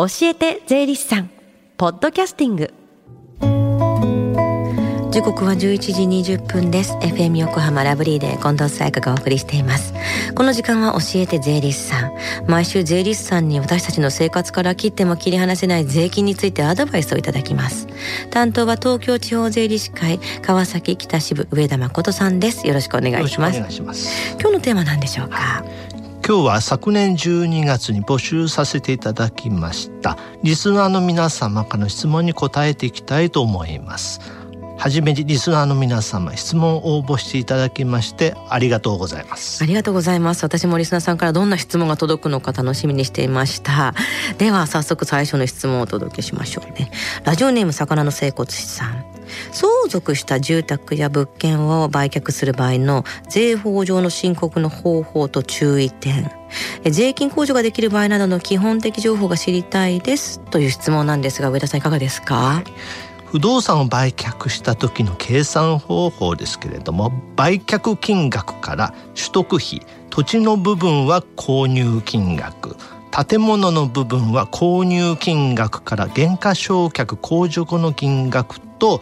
教えて税理士さん。ポッドキャスティング。時刻は11時20分です。FM 横浜ラブリーで近藤沙耶香がお送りしています。この時間は教えて税理士さん。毎週税理士さんに私たちの生活から切っても切り離せない税金についてアドバイスをいただきます。担当は東京地方税理士会川崎北支部上田誠さんです。よろしくお願いします。今日のテーマなんでしょうか？今日は昨年12月に募集させていただきました。リスナーの皆様からの質問に答えていきたいと思います。はじめにリスナーの皆様質問を応募していただきましてありがとうございます。ありがとうございます。私もリスナーさんからどんな質問が届くのか楽しみにしていました。では早速最初の質問をお届けしましょうね。ラジオネーム魚の整骨師さん。相続した住宅や物件を売却する場合の税法上の申告の方法と注意点。税金控除ができる場合などの基本的情報が知りたいです。という質問なんですが上田さんいかがですか、はい不動産を売却した時の計算方法ですけれども売却金額から取得費土地の部分は購入金額建物の部分は購入金額から減価償却控除後の金額と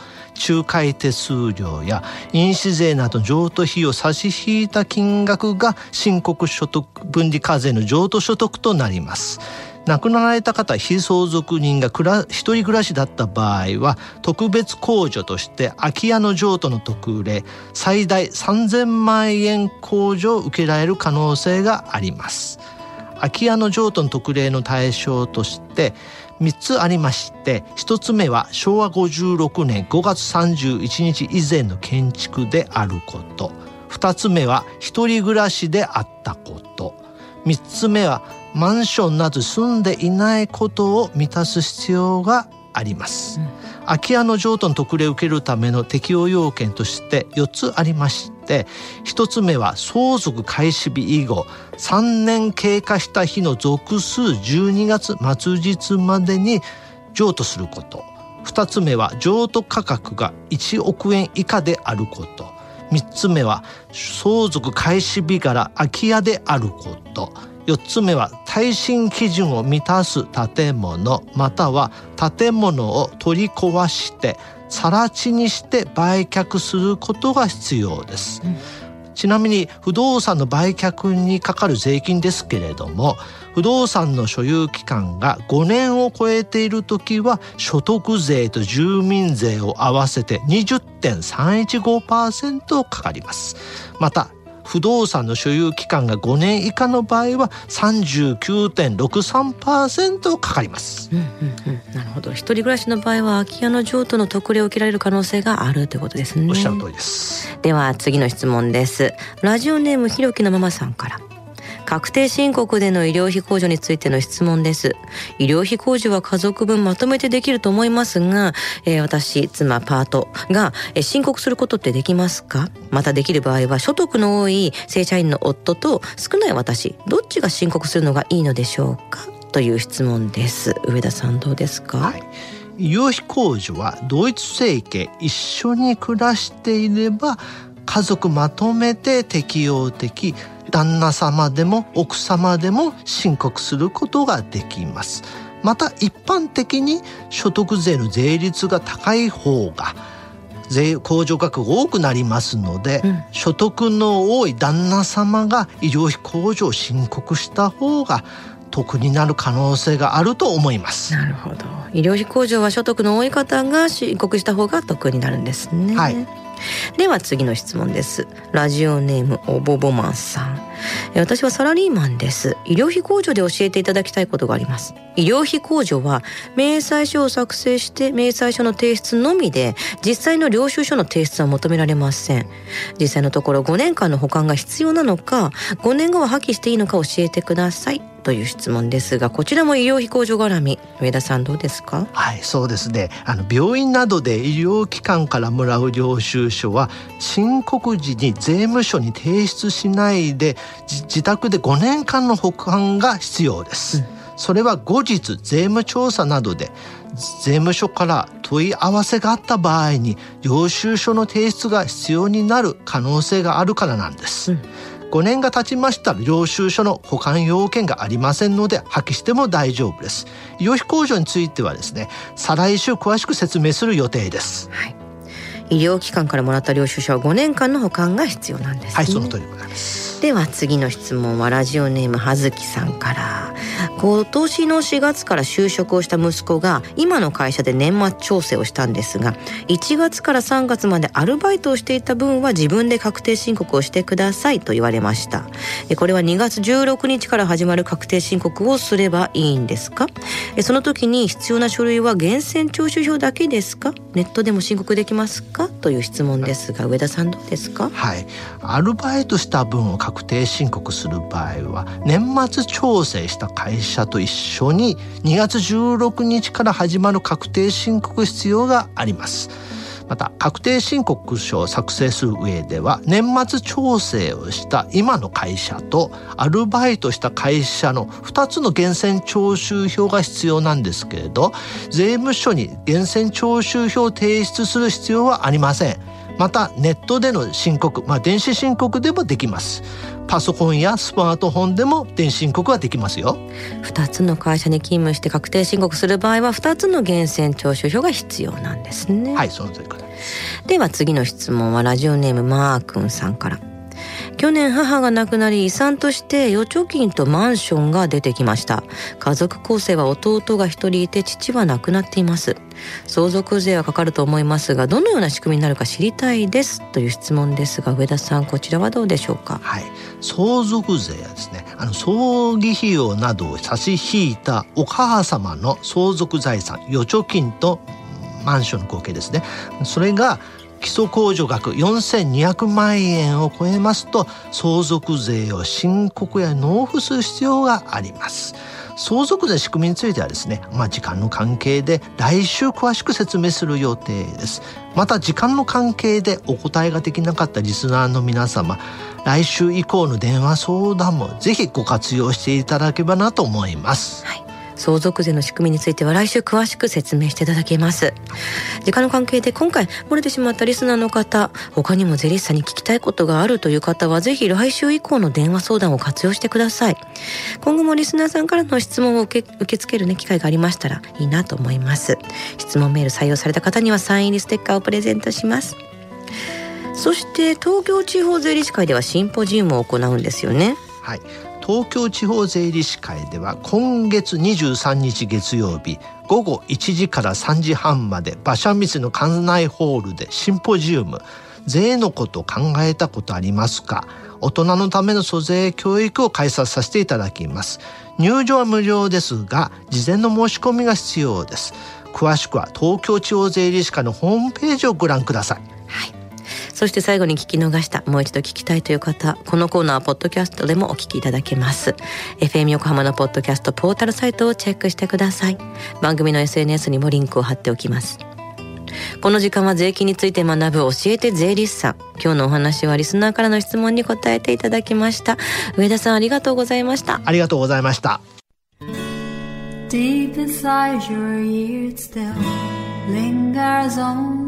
仲介手数料や印紙税など譲渡費を差し引いた金額が申告所得分離課税の譲渡所得となります。亡くなられた方非相続人が一人暮らしだった場合は特別控除として空き家の譲渡の特例最大3000万円控除を受けられる可能性があります。空き家の譲渡の特例の対象として3つありまして1つ目は昭和56年5月31日以前の建築であること。2つ目は一人暮らしであったこと。3つ目はマンションなど住んでいないことを満たす必要があります、うん、空き家の譲渡の特例を受けるための適用要件として4つありまして1つ目は相続開始日以後3年経過した日の続数12月末日までに譲渡すること。2つ目は譲渡価格が1億円以下であること。3つ目は相続開始日から空き家であること4つ目は耐震基準を満たす建物または建物を取り壊して更地にして売却することが必要です。うんちなみに不動産の売却にかかる税金ですけれども不動産の所有期間が5年を超えている時は所得税と住民税を合わせて20.315%かかりますまた不動産の所有期間が5年以下の場合は39.63%かかります、うんうんうん、なるほど。一人暮らしの場合は空き家の譲渡の特例を受けられる可能性があるということですねおっしゃる通りですでは次の質問ですラジオネームひろきのママさんから確定申告での医療費控除についての質問です。医療費控除は家族分まとめてできると思いますが、えー、私、妻、パートが、えー、申告することってできますか？またできる場合は所得の多い正社員の夫と少ない私、どっちが申告するのがいいのでしょうか？という質問です。上田さんどうですか、はい医療費控除は同一生計一緒に暮らしていれば家族まとめて適用的旦那様でも奥様でも申告することができます。また一般的に所得税の税率が高い方が税控除額が多くなりますので、うん、所得の多い旦那様が医療費控除を申告した方が得になる可能性があると思います。なるほど。医療費控除は所得の多い方が申告した方が得になるんですね。はいでは次の質問です。ラジオネームおぼぼマンさん。私はサラリーマンです。医療費控除で教えていただきたいことがあります。医療費控除は明細書を作成して明細書の提出のみで実際の領収書の提出は求められません。実際のところ5年間の保管が必要なのか5年後は破棄していいのか教えてください。という質問ですがこちらも医療費控除絡み上田さんどうですか？はいそうですね。あの病院などで医療機関からもらう領収書は申告時に税務署に提出しないで自宅で5年間の保管が必要です、うん、それは後日税務調査などで税務署から問い合わせがあった場合に領収書の提出が必要になる可能性があるからなんです、うん5年が経ちましたら領収書の保管要件がありませんので破棄しても大丈夫です。医療費控除についてはですね再来週詳しく説明する予定です、はい、医療機関からもらった領収書は5年間の保管が必要なんです、ね、はいその通りでございます。では次の質問はラジオネームはずきさんから今年の4月から就職をした息子が今の会社で年末調整をしたんですが1月から3月までアルバイトをしていた分は自分で確定申告をしてくださいと言われました。これは2月16日から始まる確定申告をすればいいんですか？その時に必要な書類は源泉徴収票だけですか？ネットでも申告できますか？という質問ですが上田さんどうですか？はい。アルバイトした分を確定申告する場合は年末調整した会社者と一緒に2月16日から始まる確定申告必要があります。また確定申告書を作成する上では年末調整をした今の会社とアルバイトした会社の2つの源泉徴収票が必要なんですけれど税務署に源泉徴収票を提出する必要はありません。またネットでの申告、まあ、電子申告でもできますパソコンやスマートフォンでも電子申告はできますよ。2つの会社に勤務して確定申告する場合は2つの源泉徴収票が必要なんですね。はいその通りでは次の質問はラジオネームマー君さんから去年母が亡くなり遺産として預貯金とマンションが出てきました。家族構成は弟が一人いて父は亡くなっています。相続税はかかると思いますがどのような仕組みになるか知りたいですという質問ですが上田さんこちらはどうでしょうか？はい。相続税はですねあの葬儀費用などを差し引いたお母様の相続財産預貯金とマンションの合計ですね。それが基礎控除額4200万円を超えますと相続税を申告や納付する必要があります。相続税仕組みについてはですね、まあ、時間の関係で来週詳しく説明する予定です。また時間の関係でお答えができなかったリスナーの皆様来週以降の電話相談もぜひご活用していただければなと思います、はい。相続税の仕組みについては来週詳しく説明していただきます。時間の関係で今回漏れてしまったリスナーの方他にもゼリスさんに聞きたいことがあるという方はぜひ来週以降の電話相談を活用してください。今後もリスナーさんからの質問を受け受け付けるね機会がありましたらいいなと思います。質問メール採用された方にはサイン入りステッカーをプレゼントします。そして東京地方税理士会ではシンポジウムを行うんですよね。はい。東京地方税理士会では今月23日月曜日午後1時から3時半まで馬車道の館内ホールでシンポジウム税のこと考えたことありますか？大人のための租税教育を開催させていただきます。入場は無料ですが事前の申し込みが必要です。詳しくは東京地方税理士会のホームページをご覧ください。そして最後に聞き逃したもう一度聞きたいという方このコーナーはポッドキャストでもお聞きいただけます。FM 横浜のポッドキャストポータルサイトをチェックしてください。番組の SNS にもリンクを貼っておきます。この時間は税金について学ぶ教えて税理士さん。今日のお話はリスナーからの質問に答えていただきました。上田さんありがとうございました。ありがとうございました。Deep inside your ears still lingers on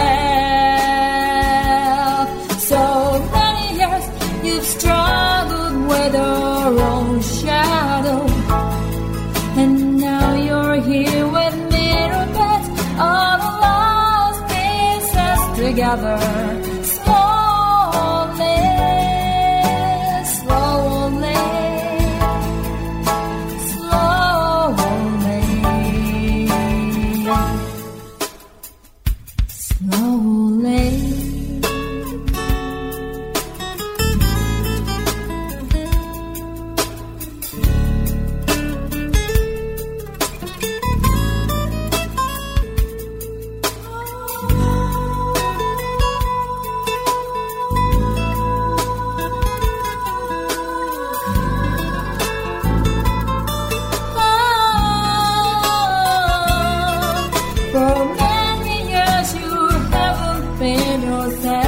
together. You're side.